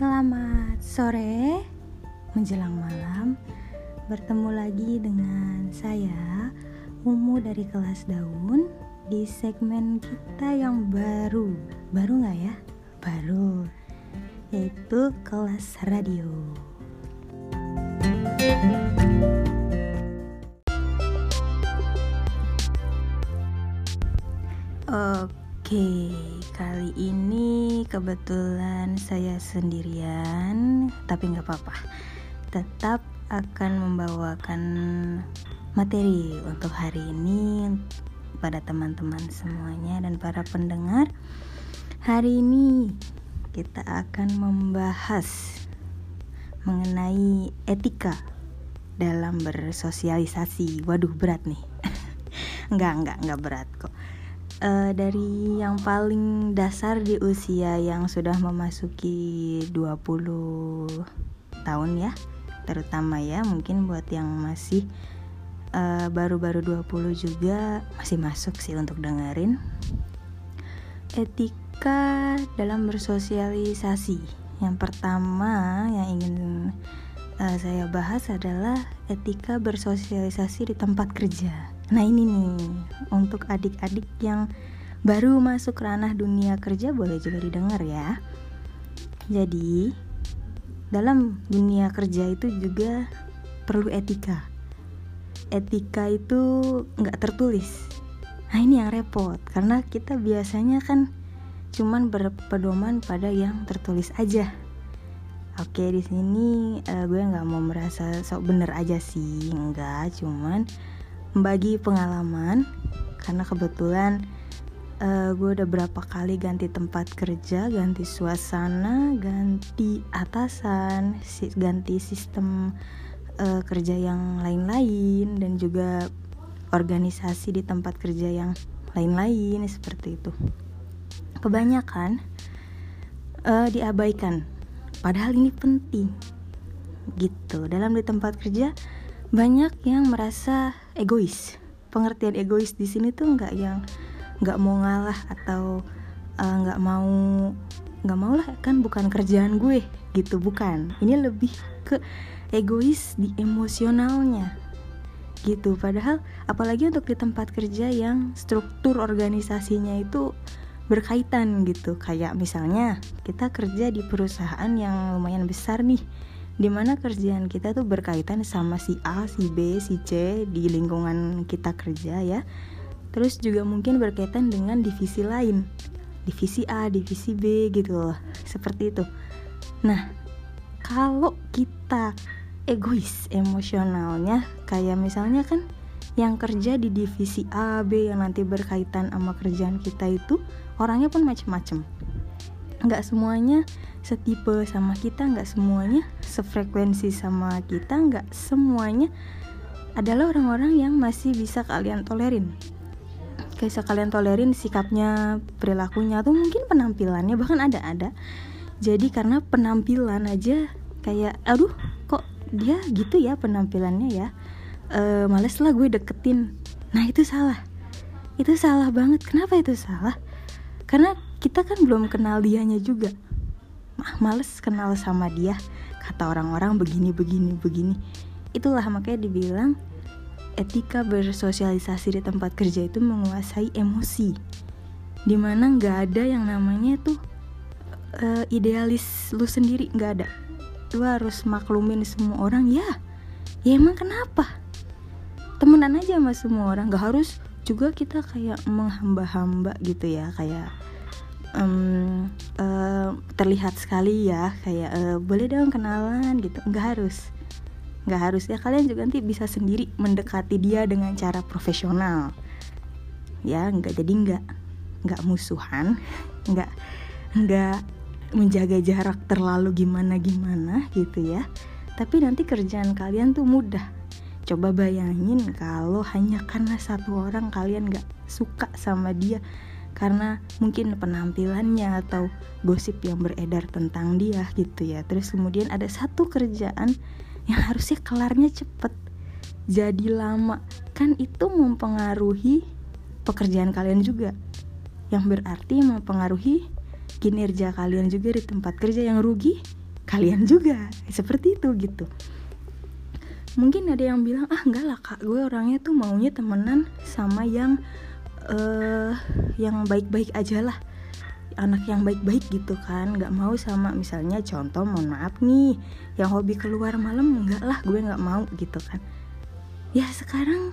Selamat sore. Menjelang malam Bertemu lagi dengan saya Umu dari kelas daun Di segmen kita yang baru. Baru gak ya? Baru Yaitu kelas radio. Oke, kali ini kebetulan saya sendirian, tapi nggak apa-apa. Tetap akan membawakan materi untuk hari ini pada teman-teman semuanya dan para pendengar. Hari ini kita akan membahas mengenai etika dalam bersosialisasi. Waduh, berat nih. enggak, enggak, enggak berat kok uh, dari yang paling dasar di usia yang sudah memasuki 20 tahun ya terutama ya mungkin buat yang masih eh, baru-baru uh, 20 juga masih masuk sih untuk dengerin. Etika dalam bersosialisasi. Yang pertama yang ingin uh, saya bahas adalah etika bersosialisasi di tempat kerja Nah ini nih untuk adik-adik yang baru masuk ranah dunia kerja boleh juga didengar ya. Jadi dalam dunia kerja itu juga perlu etika. Etika itu nggak tertulis. Nah ini yang repot karena kita biasanya kan cuman berpedoman pada yang tertulis aja. Oke di sini uh, gue nggak mau merasa sok bener aja sih, enggak, cuman membagi pengalaman karena kebetulan uh, gue udah berapa kali ganti tempat kerja, ganti suasana, ganti atasan, ganti sistem uh, kerja yang lain-lain dan juga organisasi di tempat kerja yang lain-lain seperti itu. Kebanyakan uh, diabaikan, padahal ini penting gitu dalam di tempat kerja banyak yang merasa egois. Pengertian egois di sini tuh nggak yang nggak mau ngalah atau eh, nggak uh, mau nggak mau lah kan bukan kerjaan gue gitu. Bukan. Ini lebih ke egois di emosionalnya gitu. Padahal apalagi untuk di tempat kerja yang struktur organisasinya itu berkaitan gitu. Kayak misalnya kita kerja di perusahaan yang lumayan besar nih di mana kerjaan kita tuh berkaitan sama si A, si B, si C di lingkungan kita kerja ya. Terus juga mungkin berkaitan dengan divisi lain. Divisi A, divisi B gitu loh. Seperti itu. Nah kalau kita egois emosionalnya kayak misalnya kan yang kerja di divisi A, B yang nanti berkaitan sama kerjaan kita itu orangnya pun macem-macem. Nggak semuanya setipe sama kita nggak semuanya. Sefrekuensi sama kita nggak semuanya adalah orang-orang yang masih bisa kalian tolerin. Kayak kalian tolerin sikapnya perilakunya atau mungkin penampilannya bahkan ada ada jadi karena penampilan aja kayak aduh kok dia gitu ya penampilannya ya? E, males lah gue deketin. Nah itu salah. Itu salah banget. Kenapa itu salah? Karena kita kan belum kenal dianya juga ah males kenal sama dia. Kata orang-orang begini begini begini. Itulah makanya dibilang etika bersosialisasi di tempat kerja itu menguasai emosi. Di mana nggak ada yang namanya tuh uh, idealis lu sendiri nggak ada. Lu harus maklumin semua orang ya. Ya emang kenapa? Temenan aja sama semua orang. Nggak harus juga kita kayak menghamba-hamba gitu ya kayak um, terlihat sekali ya kayak uh, boleh dong kenalan gitu. Nggak harus. Nggak harus ya. Kalian juga nanti bisa sendiri mendekati dia dengan cara profesional. Ya nggak jadi nggak. Nggak musuhan. Nggak nggak menjaga jarak terlalu gimana gimana gitu ya. Tapi nanti kerjaan kalian tuh mudah. Coba bayangin kalau hanya karena satu orang kalian nggak suka sama dia karena mungkin penampilannya atau gosip yang beredar tentang dia gitu ya. Terus kemudian ada satu kerjaan yang harusnya kelarnya cepet. Jadi lama. Kan itu mempengaruhi pekerjaan kalian juga. Yang berarti mempengaruhi kinerja kalian juga di tempat kerja yang rugi kalian juga. Seperti itu gitu. Mungkin ada yang bilang ah enggak lah kak. Gue orangnya tuh maunya temenan sama yang uh, yang baik-baik aja lah. Anak yang baik-baik gitu kan nggak mau sama misalnya contoh mohon maaf nih yang hobi keluar malam enggak lah gue nggak mau gitu kan. Ya sekarang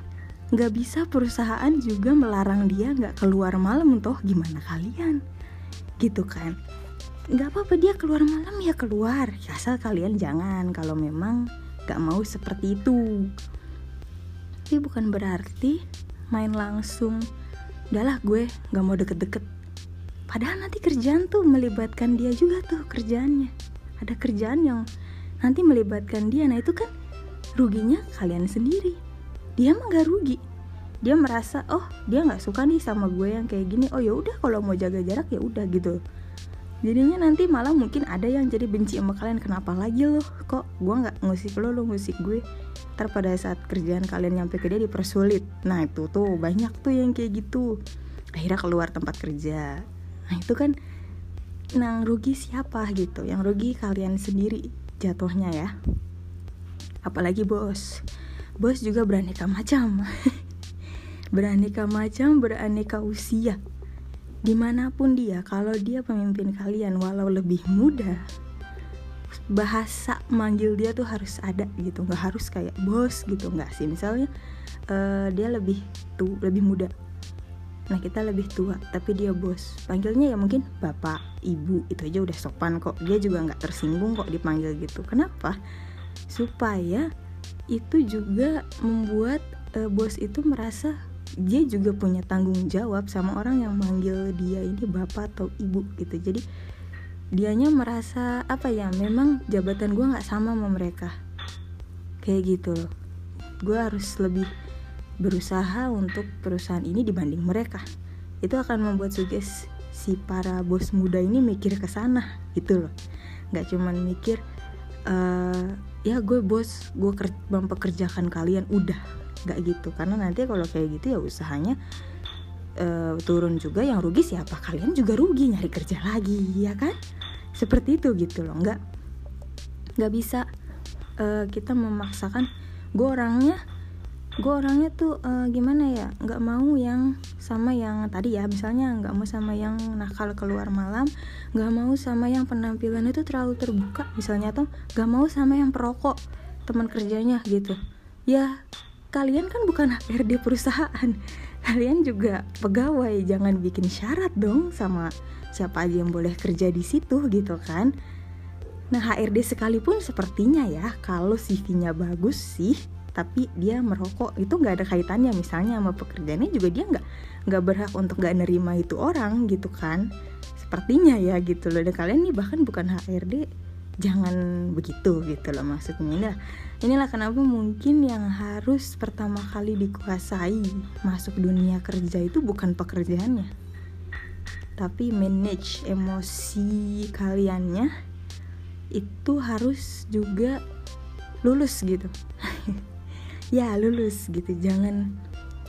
nggak bisa perusahaan juga melarang dia nggak keluar malam toh gimana kalian? Gitu kan. Nggak apa-apa dia keluar malam ya keluar. Asal kalian jangan kalau memang gak mau seperti itu. Tapi bukan berarti main langsung udahlah gue gak mau deket-deket. Padahal nanti kerjaan tuh melibatkan dia juga tuh kerjaannya. Ada kerjaan yang nanti melibatkan dia. Nah itu kan ruginya kalian sendiri. Dia mah gak rugi. Dia merasa oh dia nggak suka nih sama gue yang kayak gini. Oh ya udah kalau mau jaga jarak ya udah gitu jadinya nanti malah mungkin ada yang jadi benci sama kalian. Kenapa lagi loh kok gue nggak ngusik lo lo ngusik gue? Ntar pada saat kerjaan kalian nyampe ke dia dipersulit. Nah itu tuh banyak tuh yang kayak gitu. Akhirnya keluar tempat kerja. Nah itu kan nang rugi siapa gitu? Yang rugi kalian sendiri jatuhnya ya. Apalagi bos. Bos juga beraneka macam. Beraneka macam beraneka usia di mana pun dia kalau dia pemimpin kalian walau lebih muda bahasa manggil dia tuh harus ada gitu. Nggak harus kayak bos gitu nggak sih. Misalnya uh, dia lebih tuh lebih muda. Nah kita lebih tua tapi dia bos. Panggilnya ya mungkin bapak ibu itu aja udah sopan kok. Dia juga nggak tersinggung kok dipanggil gitu. Kenapa? Supaya itu juga membuat uh, bos itu merasa dia juga punya tanggung jawab sama orang yang manggil dia ini bapak atau ibu gitu. Jadi dianya merasa apa ya memang jabatan gue nggak sama sama mereka. Kayak gitu loh. Gue harus lebih berusaha untuk perusahaan ini dibanding mereka. Itu akan membuat suges si para bos muda ini mikir ke sana gitu loh. Nggak cuman mikir uh, ya gue bos gue mempekerjakan kalian udah nggak gitu. Karena nanti kalau kayak gitu ya usahanya uh, turun juga yang rugi siapa? Kalian juga rugi nyari kerja lagi ya kan? Seperti itu gitu loh. Nggak nggak bisa uh, kita memaksakan. Gue orangnya gue orangnya tuh uh, gimana ya nggak mau yang sama yang tadi ya. Misalnya nggak mau sama yang nakal keluar malam nggak mau sama yang penampilan itu terlalu terbuka. Misalnya tuh nggak mau sama yang perokok teman kerjanya gitu. Ya kalian kan bukan HRD perusahaan. Kalian juga pegawai jangan bikin syarat dong sama siapa aja yang boleh kerja di situ gitu kan? Nah HRD sekalipun sepertinya ya kalau CV-nya bagus sih tapi dia merokok itu nggak ada kaitannya. Misalnya sama pekerjaannya juga dia nggak nggak berhak untuk nggak nerima itu orang gitu kan? Sepertinya ya gitu loh. Dan kalian nih bahkan bukan HRD jangan begitu gitu loh maksudnya. Inilah inilah kenapa mungkin yang harus pertama kali dikuasai masuk dunia kerja itu bukan pekerjaannya tapi manage emosi kaliannya itu harus juga lulus gitu. Ya lulus gitu. Jangan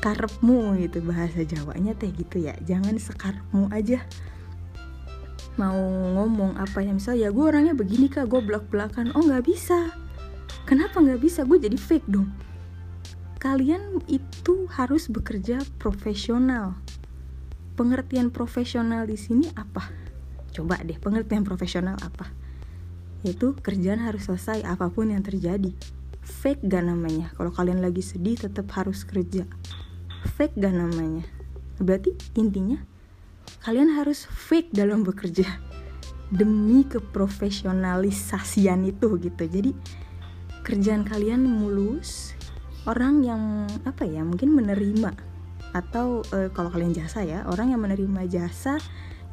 karepmu gitu bahasa Jawanya teh gitu ya. Jangan sekarepmu aja mau ngomong apa yang misal ya gue orangnya begini kak gue belak belakan oh nggak bisa. Kenapa nggak bisa? Gue jadi fake dong. Kalian itu harus bekerja profesional. Pengertian profesional di sini apa? Coba deh pengertian profesional apa? Yaitu kerjaan harus selesai apa pun yang terjadi. Fake gak namanya? Kalau kalian lagi sedih tetap harus kerja. Fake gak namanya? Berarti intinya kalian harus fake dalam bekerja demi keprofesionalisasian itu gitu. Jadi kerjaan kalian mulus orang yang apa ya mungkin menerima atau e, kalau kalian jasa ya orang yang menerima jasa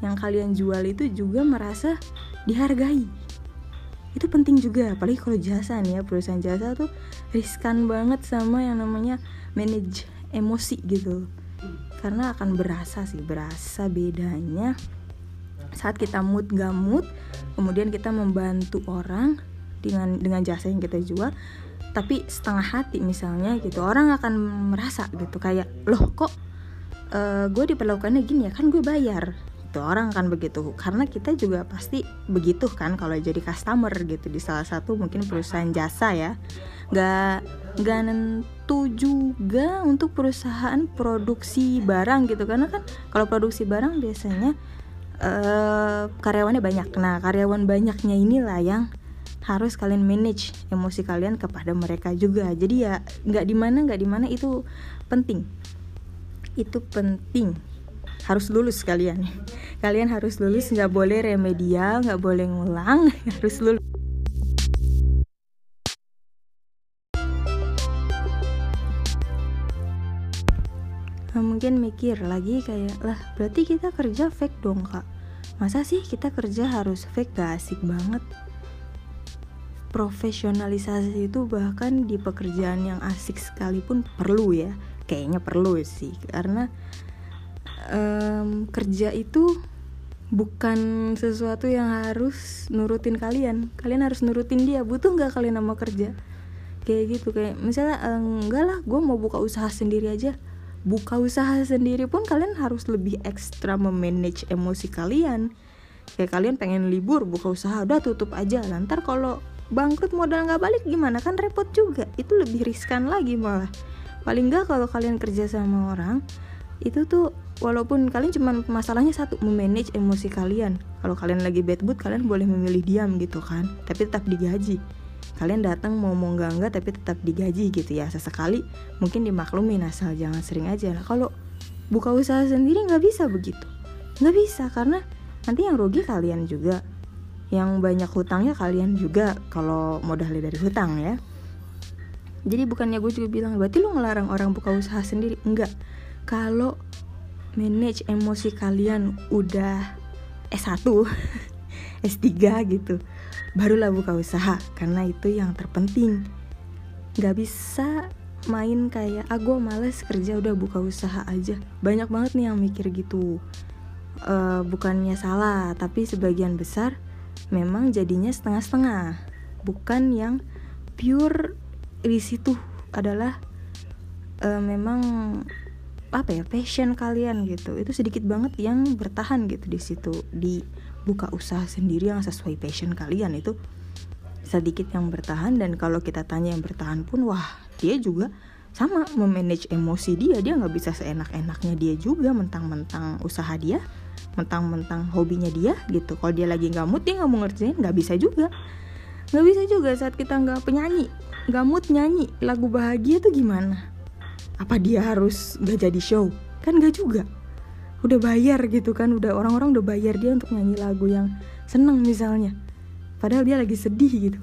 yang kalian jual itu juga merasa dihargai. Itu penting juga apalagi kalau jasa nih ya perusahaan jasa tuh riskan banget sama yang namanya manage emosi gitu karena akan berasa sih berasa bedanya. Saat kita mood gak mood kemudian kita membantu orang dengan dengan jasa yang kita jual tapi setengah hati misalnya gitu orang akan merasa gitu kayak loh kok uh, gue diperlakukannya gini ya? Kan gue bayar gitu orang kan begitu. Karena kita juga pasti begitu kan kalau jadi customer gitu di salah satu mungkin perusahaan jasa ya. Nggak nggak nentu juga untuk perusahaan produksi barang gitu. Karena kan kalau produksi barang biasanya uh, karyawannya banyak. Nah karyawan banyaknya inilah yang harus kalian manage emosi kalian kepada mereka juga. Jadi ya nggak di mana nggak di mana itu penting. Itu penting harus lulus kalian. Kalian harus lulus nggak boleh remedial nggak boleh ngulang harus lulus. Nah, mungkin mikir lagi kayak lah berarti kita kerja fake dong kak. Masa sih kita kerja harus fake? Gak asik banget. Profesionalisasi itu bahkan di pekerjaan yang asik sekalipun perlu ya. Kayaknya perlu sih karena um, kerja itu bukan sesuatu yang harus nurutin kalian. Kalian harus nurutin dia. Butuh nggak kalian sama kerja? Kayak gitu. Kayak misalnya enggak lah gue mau buka usaha sendiri aja. Buka usaha sendiri pun kalian harus lebih ekstra memanage emosi kalian. Kayak kalian pengen libur buka usaha udah tutup aja. Lantar kalau bangkrut modal nggak balik gimana? Kan repot juga. Itu lebih riskan lagi malah. Paling nggak kalau kalian kerja sama orang itu tuh walaupun kalian cuma masalahnya satu memanage emosi kalian. Kalau kalian lagi bad mood kalian boleh memilih diam gitu kan tapi tetap digaji. Kalian datang mau mau nggak nggak tapi tetap digaji gitu ya. Sesekali mungkin dimaklumin asal jangan sering aja. Nah kalau buka usaha sendiri nggak bisa begitu. Nggak bisa karena nanti yang rugi kalian juga. Yang banyak hutangnya kalian juga kalau modalnya dari hutang ya. Jadi bukannya gue juga bilang berarti lu ngelarang orang buka usaha sendiri? Enggak kalau manage emosi kalian udah S1 S3 gitu. Barulah buka usaha karena itu yang terpenting. Nggak bisa main kayak ah gue males kerja udah buka usaha aja. Banyak banget nih yang mikir gitu. Uh, bukannya salah tapi sebagian besar memang jadinya setengah-setengah. Bukan yang pure di situ. Adalah uh, memang apa ya passion kalian gitu. Itu sedikit banget yang bertahan gitu di situ. Di buka usaha sendiri yang sesuai passion kalian itu sedikit yang bertahan. Dan kalau kita tanya yang bertahan pun wah dia juga sama memanage emosi dia. Dia nggak bisa seenak-enaknya dia juga mentang-mentang usaha dia mentang-mentang hobinya dia gitu. Kalau dia lagi nggak mood dia nggak mau ngerjain nggak bisa juga. Nggak bisa juga saat kita nggak penyanyi nggak mood nyanyi lagu bahagia tuh gimana apa dia harus nggak jadi show? Kan nggak juga. Udah bayar gitu kan udah orang-orang udah bayar dia untuk nyanyi lagu yang seneng misalnya. Padahal dia lagi sedih gitu.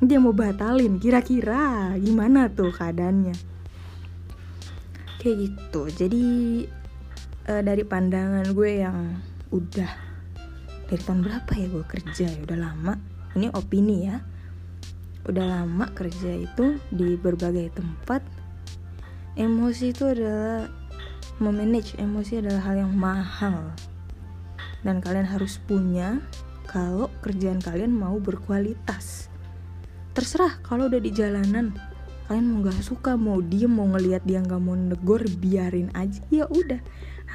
Dia mau batalin kira-kira gimana tuh keadaannya? Kayak gitu. Jadi uh, dari pandangan gue yang udah dari tahun berapa ya gue kerja ya? Udah lama. Ini opini ya. Udah lama kerja itu di berbagai tempat emosi itu adalah memanage emosi adalah hal yang mahal. Dan kalian harus punya kalau kerjaan kalian mau berkualitas. Terserah kalau udah di jalanan kalian mau nggak suka mau diem mau ngelihat dia nggak mau negor biarin aja. Ya udah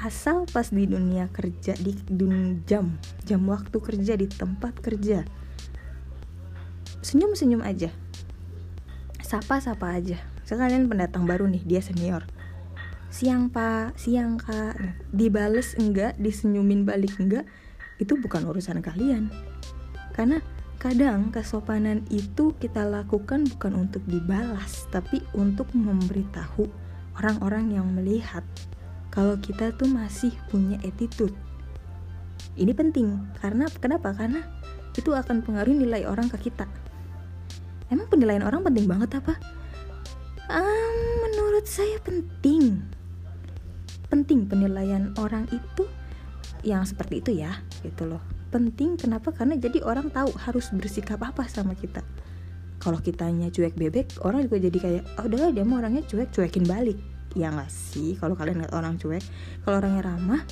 asal pas di dunia kerja di dunia jam jam waktu kerja di tempat kerja. Senyum senyum aja. Sapa sapa aja sekalian pendatang baru nih dia senior siang pak siang kak dibales enggak disenyumin balik enggak itu bukan urusan kalian karena kadang kesopanan itu kita lakukan bukan untuk dibalas tapi untuk memberitahu orang-orang yang melihat kalau kita tuh masih punya attitude. Ini penting karena kenapa? Karena itu akan pengaruhi nilai orang ke kita. Emang penilaian orang penting banget apa? Um, menurut saya penting. Penting penilaian orang itu yang seperti itu ya, gitu loh. Penting kenapa? Karena jadi orang tahu harus bersikap apa sama kita. Kalau kitanya cuek bebek, orang juga jadi kayak, oh udah dia mau orangnya cuek, cuekin balik ya nggak sih kalau kalian lihat orang cuek kalau orangnya ramah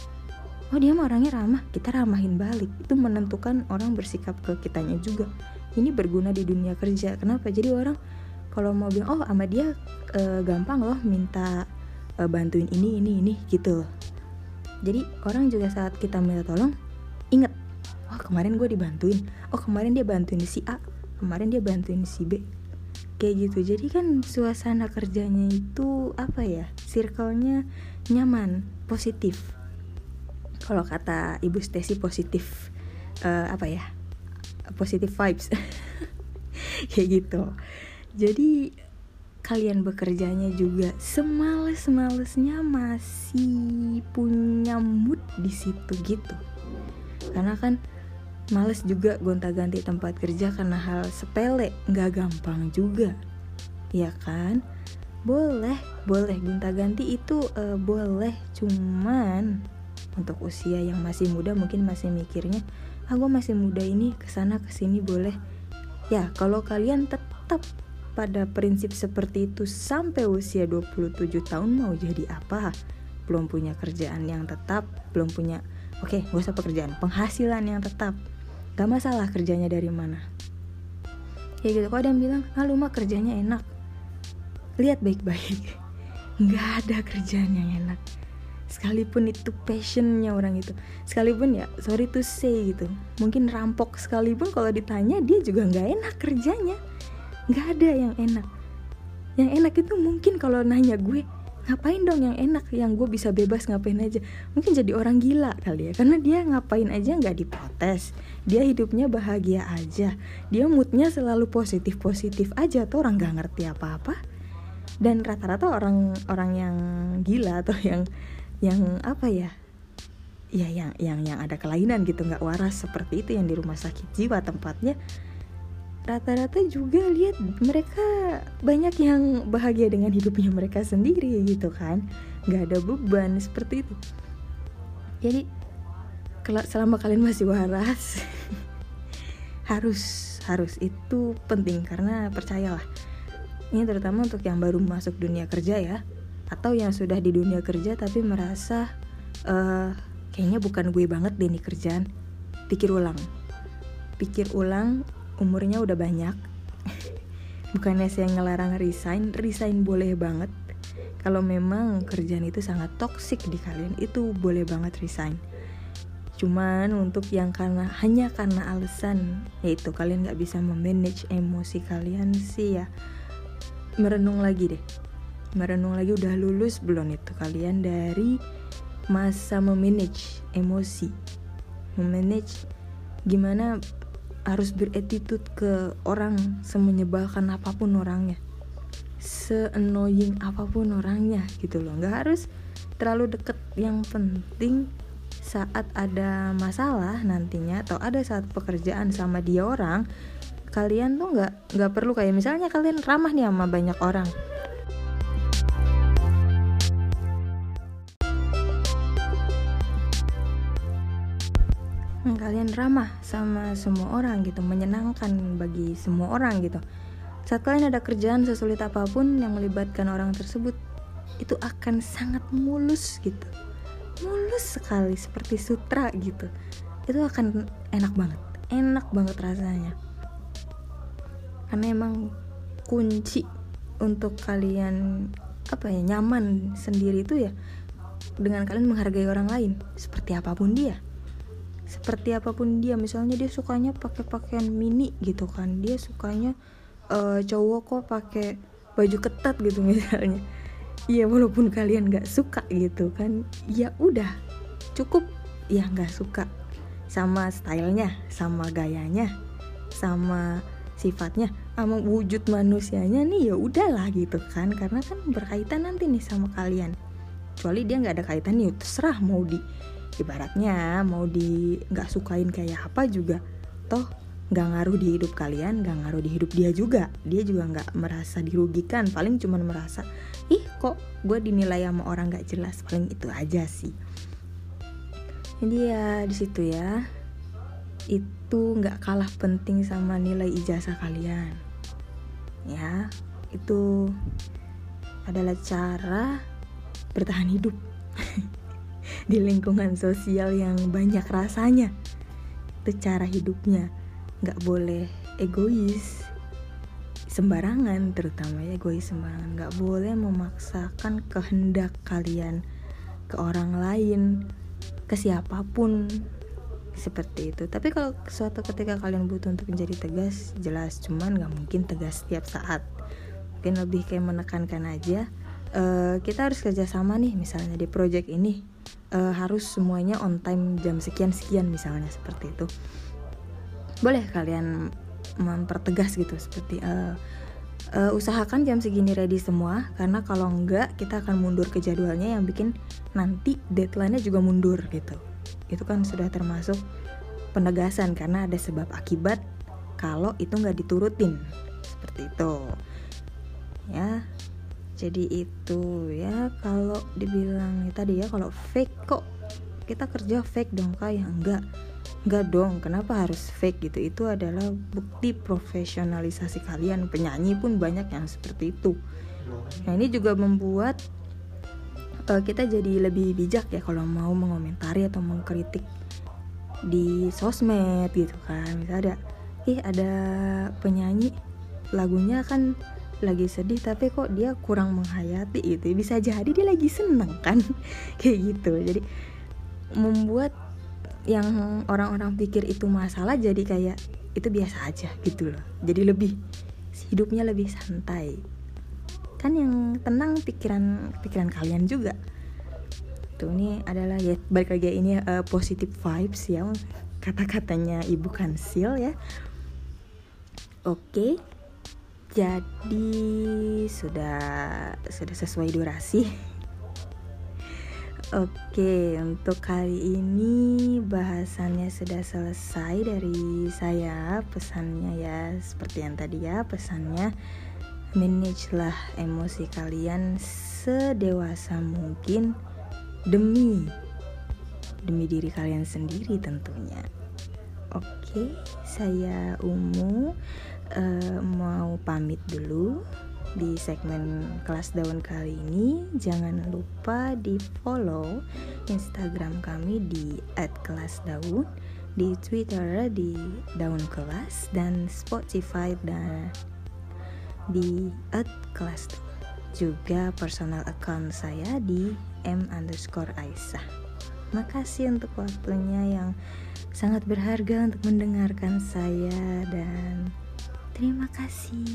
oh dia mah orangnya ramah kita ramahin balik itu menentukan orang bersikap ke kitanya juga ini berguna di dunia kerja kenapa jadi orang kalau mau bilang oh sama dia e, gampang loh minta e, bantuin ini ini ini gitu jadi orang juga saat kita minta tolong inget oh kemarin gue dibantuin. Oh kemarin dia bantuin si A kemarin dia bantuin si B. Kayak gitu. Jadi kan suasana kerjanya itu apa ya circle-nya nyaman positif. Kalau kata ibu Stacy positif uh, apa ya positif vibes. Kayak gitu jadi kalian bekerjanya juga semales-malesnya masih punya mood di situ gitu. Karena kan males juga gonta-ganti tempat kerja karena hal sepele nggak gampang juga. Ya kan? Boleh boleh gonta-ganti itu uh, boleh. Cuman untuk usia yang masih muda mungkin masih mikirnya ah gue masih muda ini ke sana ke sini boleh. Ya kalau kalian tetap pada prinsip seperti itu sampai usia 27 tahun mau jadi apa? Belum punya kerjaan yang tetap belum punya oke okay, gak usah pekerjaan penghasilan yang tetap. Gak masalah kerjanya dari mana. Ya gitu kok ada yang bilang ah lu mah kerjanya enak. Lihat baik-baik. Nggak ada kerjaan yang enak. Sekalipun itu passionnya orang itu. Sekalipun ya sorry to say gitu. Mungkin rampok sekalipun kalau ditanya dia juga nggak enak kerjanya nggak ada yang enak. Yang enak itu mungkin kalau nanya gue ngapain dong yang enak? Yang gue bisa bebas ngapain aja? Mungkin jadi orang gila kali ya karena dia ngapain aja nggak diprotes. Dia hidupnya bahagia aja. Dia moodnya selalu positif positif aja tuh orang nggak ngerti apa apa dan rata-rata orang orang yang gila atau yang yang apa ya ya yang yang yang ada kelainan gitu nggak waras seperti itu yang di rumah sakit jiwa tempatnya rata-rata juga lihat mereka banyak yang bahagia dengan hidupnya mereka sendiri gitu kan? Nggak ada beban seperti itu. Jadi selama kalian masih waras harus harus itu penting karena percayalah. Ini terutama untuk yang baru masuk dunia kerja ya atau yang sudah di dunia kerja tapi merasa uh, kayaknya bukan gue banget deh nih kerjaan. Pikir ulang. Pikir ulang umurnya udah banyak. Bukannya saya ngelarang resign resign boleh banget. Kalau memang kerjaan itu sangat toksik di kalian itu boleh banget resign. Cuman untuk yang karena hanya karena alasan yaitu kalian nggak bisa memanage emosi kalian sih ya. Merenung lagi deh. Merenung lagi udah lulus belum itu kalian dari masa memanage emosi? Memanage gimana harus beretitude ke orang semenyebalkan apa pun orangnya. Se-annoying apa pun orangnya gitu loh. Nggak harus terlalu deket. Yang penting saat ada masalah nantinya atau ada saat pekerjaan sama dia orang kalian tuh nggak nggak perlu kayak misalnya kalian ramah nih sama banyak orang kalian ramah sama semua orang gitu menyenangkan bagi semua orang gitu. Saat kalian ada kerjaan sesulit apa pun yang melibatkan orang tersebut itu akan sangat mulus gitu. Mulus sekali seperti sutra gitu. Itu akan enak banget enak banget rasanya. Karena emang kunci untuk kalian apa ya nyaman sendiri itu ya dengan kalian menghargai orang lain seperti apa pun dia seperti apa pun dia. Misalnya dia sukanya pakai pakaian mini gitu kan. Dia sukanya uh, cowok kok pakai baju ketat gitu misalnya. Iya walaupun kalian nggak suka gitu kan ya udah. Cukup ya nggak suka. Sama stylenya sama gayanya sama sifatnya sama wujud manusianya nih ya udahlah gitu kan. Karena kan berkaitan nanti nih sama kalian. Kecuali dia nggak ada kaitan nih terserah mau di ibaratnya mau di nggak sukain kayak apa juga toh nggak ngaruh di hidup kalian nggak ngaruh di hidup dia juga. Dia juga nggak merasa dirugikan paling cuma merasa ih kok gue dinilai sama orang nggak jelas? Paling itu aja sih. Jadi ya di situ ya itu nggak kalah penting sama nilai ijazah kalian. Ya itu adalah cara bertahan hidup di lingkungan sosial yang banyak rasanya. Itu cara hidupnya. Nggak boleh egois. Sembarangan terutama ya egois sembarangan. Nggak boleh memaksakan kehendak kalian ke orang lain ke siapa pun. Seperti itu. Tapi kalau suatu ketika kalian butuh untuk menjadi tegas jelas. Cuman nggak mungkin tegas setiap saat. Mungkin lebih kayak menekankan aja uh, kita harus kerjasama nih misalnya di project ini uh, harus semuanya on time jam sekian sekian misalnya seperti itu. Boleh kalian mempertegas gitu seperti uh, uh, usahakan jam segini ready semua karena kalau enggak kita akan mundur ke jadwalnya yang bikin nanti deadline-nya juga mundur gitu. Itu kan sudah termasuk penegasan karena ada sebab akibat kalau itu nggak diturutin seperti itu. Ya jadi itu ya kalau dibilang ya tadi ya kalau fake kok kita kerja fake dong kayak enggak Enggak dong, kenapa harus fake gitu? Itu adalah bukti profesionalisasi kalian. Penyanyi pun banyak yang seperti itu. Nah, ini juga membuat uh, kita jadi lebih bijak ya kalau mau mengomentari atau mengkritik di sosmed gitu kan. Misalnya ada ih ada penyanyi lagunya kan lagi sedih tapi kok dia kurang menghayati itu bisa jadi dia lagi seneng kan? Kayak gitu. Jadi membuat yang orang-orang pikir itu masalah jadi kayak itu biasa aja gitu loh. Jadi lebih hidupnya lebih santai. Kan yang tenang pikiran pikiran kalian juga. Tuh ini adalah ya balik lagi ini uh, positive vibes ya. Kata-katanya ibu kansil ya. Oke jadi sudah sudah sesuai durasi Oke, untuk kali ini bahasannya sudah selesai dari saya. Pesannya ya seperti yang tadi ya, pesannya manage lah emosi kalian sedewasa mungkin demi demi diri kalian sendiri tentunya. Oke, saya Umu. Uh, mau pamit dulu di segmen kelas daun kali ini. Jangan lupa di follow instagram kami di @kelasdaun di twitter di daun kelas dan spotify dan di @kelas juga personal account saya di m underscore makasih untuk waktunya yang sangat berharga untuk mendengarkan saya dan terima kasih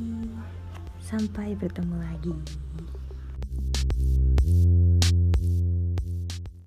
Sampai bertemu lagi.